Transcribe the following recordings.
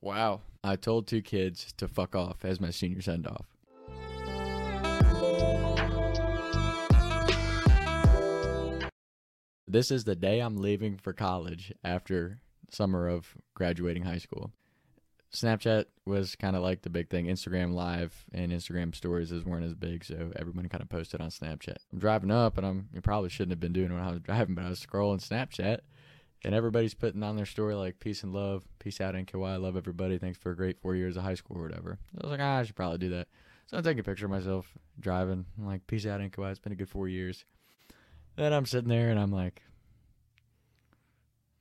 Wow. I told two kids to fuck off as my senior send off. This is the day I'm leaving for college after summer of graduating high school. Snapchat was kind of like the big thing. Instagram Live and Instagram Stories weren't as big, so everyone kind of posted on Snapchat. I'm driving up, and I'm probably shouldn't have been doing it when I was driving, but I was scrolling Snapchat, and everybody's putting on their story like peace and love, peace out NKY, I love everybody, thanks for a great four years of high school or whatever. I was like, ah, I should probably do that. So I'm taking a picture of myself driving. I'm like, peace out NKY, it's been a good four years. Then I'm sitting there and I'm like,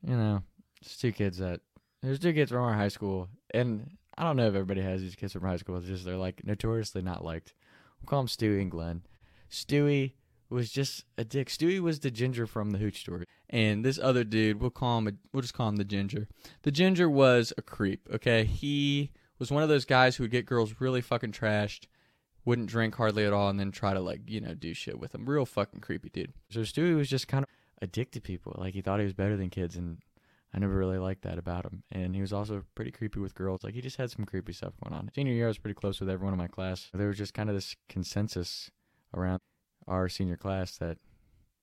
you know, it's two kids that there's two kids from our high school, and I don't know if everybody has these kids from high school. It's just they're like notoriously not liked. We'll call them Stewie and Glenn. Stewie was just a dick. Stewie was the ginger from the Hooch story, and this other dude, we'll call him. A, we'll just call him the ginger. The ginger was a creep. Okay, he was one of those guys who would get girls really fucking trashed, wouldn't drink hardly at all, and then try to like you know do shit with them. Real fucking creepy dude. So Stewie was just kind of addicted to people. Like he thought he was better than kids, and I never really liked that about him. And he was also pretty creepy with girls. Like he just had some creepy stuff going on. Senior year, I was pretty close with everyone in my class. There was just kind of this consensus around our senior class that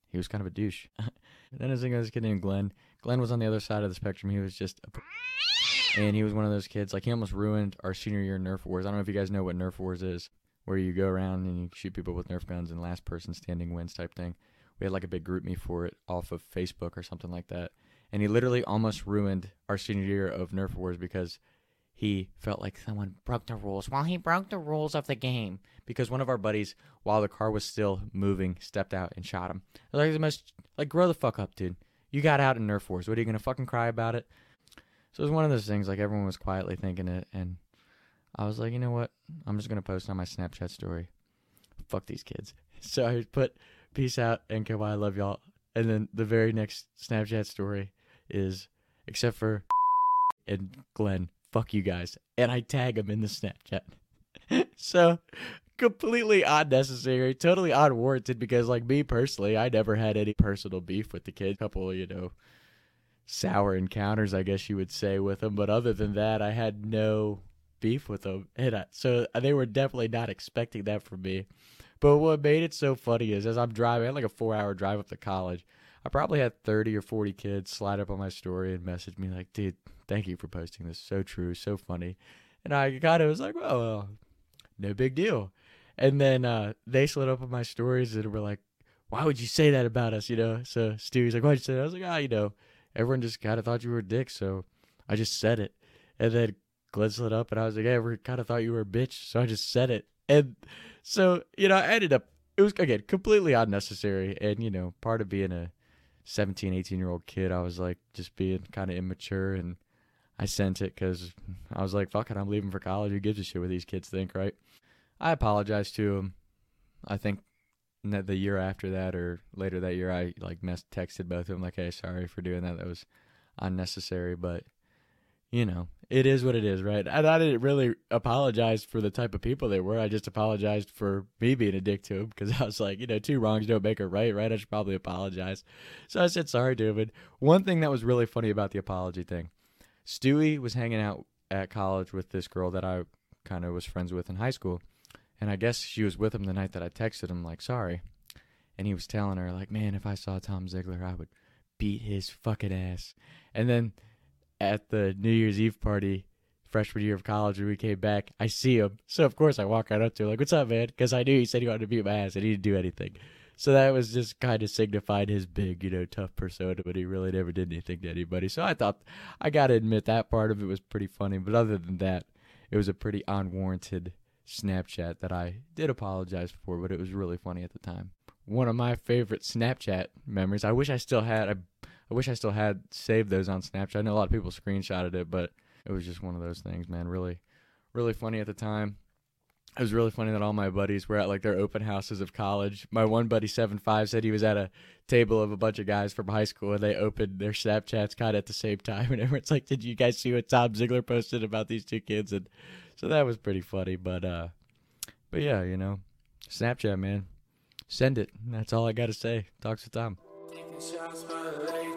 he was kind of a douche. then as I was getting named Glenn. Glenn was on the other side of the spectrum. He was just a and he was one of those kids like he almost ruined our senior year Nerf wars. I don't know if you guys know what Nerf wars is, where you go around and you shoot people with Nerf guns and last person standing wins type thing. We had like a big GroupMe for it off of Facebook or something like that and he literally almost ruined our senior year of Nerf Wars because he felt like someone broke the rules. Well, he broke the rules of the game because one of our buddies, while the car was still moving, stepped out and shot him. Like the most, like grow the fuck up, dude. You got out in Nerf Wars. What are you gonna fucking cry about it? So it was one of those things. Like everyone was quietly thinking it, and I was like, you know what? I'm just gonna post on my Snapchat story. Fuck these kids. So I put peace out, and I love y'all. And then the very next Snapchat story is except for and Glenn, fuck you guys. And I tag him in the Snapchat. so completely unnecessary, totally unwarranted because like me personally, I never had any personal beef with the kid. Couple, you know, sour encounters, I guess you would say, with them. But other than that, I had no beef with them. And I, so uh, they were definitely not expecting that from me. But what made it so funny is as I'm driving, I had like a four hour drive up to college. I probably had 30 or 40 kids slide up on my story and message me like, dude, thank you for posting this. So true, so funny. And I kind of was like, well, well, no big deal. And then uh, they slid up on my stories and were like, why would you say that about us? You know? So Stewie's like, why'd you say that? I was like, ah, you know, everyone just kind of thought you were a dick. So I just said it. And then Glenn slid up and I was like, hey, everyone kind of thought you were a bitch. So I just said it. And so, you know, I ended up, it was, again, completely unnecessary. And, you know, part of being a, 17, 18 year old kid, I was like just being kind of immature and I sent it because I was like, fuck it, I'm leaving for college. Who gives a shit what these kids think, right? I apologized to him. I think the year after that or later that year, I like mess texted both of them like, hey, sorry for doing that. That was unnecessary, but you know, it is what it is, right? And I didn't really apologize for the type of people they were. I just apologized for me being a dick to them because I was like, you know, two wrongs don't make a right, right? I should probably apologize. So I said sorry David. one thing that was really funny about the apology thing, Stewie was hanging out at college with this girl that I kind of was friends with in high school, and I guess she was with him the night that I texted him like sorry, and he was telling her like, man, if I saw Tom Ziegler, I would beat his fucking ass, and then at the New Year's Eve party freshman year of college when we came back. I see him. So, of course, I walk right up to him, like, what's up, man? Because I knew he said he wanted to beat my ass and he didn't do anything. So that was just kind of signified his big, you know, tough persona, but he really never did anything to anybody. So I thought, I got to admit, that part of it was pretty funny. But other than that, it was a pretty unwarranted Snapchat that I did apologize for, but it was really funny at the time. One of my favorite Snapchat memories, I wish I still had, I I wish I still had saved those on Snapchat. I know a lot of people screenshotted it, but it was just one of those things, man. Really, really funny at the time. It was really funny that all my buddies were at like their open houses of college. My one buddy, seven five, said he was at a table of a bunch of guys from high school, and they opened their Snapchats kind of at the same time. And everyone's like, "Did you guys see what Tom Ziegler posted about these two kids?" And so that was pretty funny. But uh, but yeah, you know, Snapchat, man, send it. That's all I got to say. Talks to Tom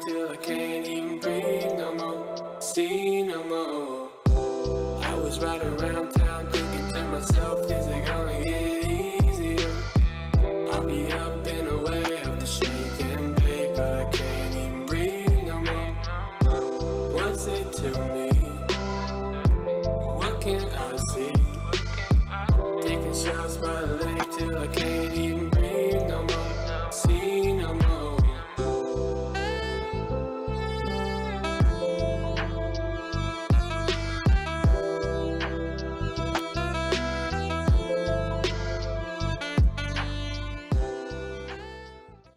till I can't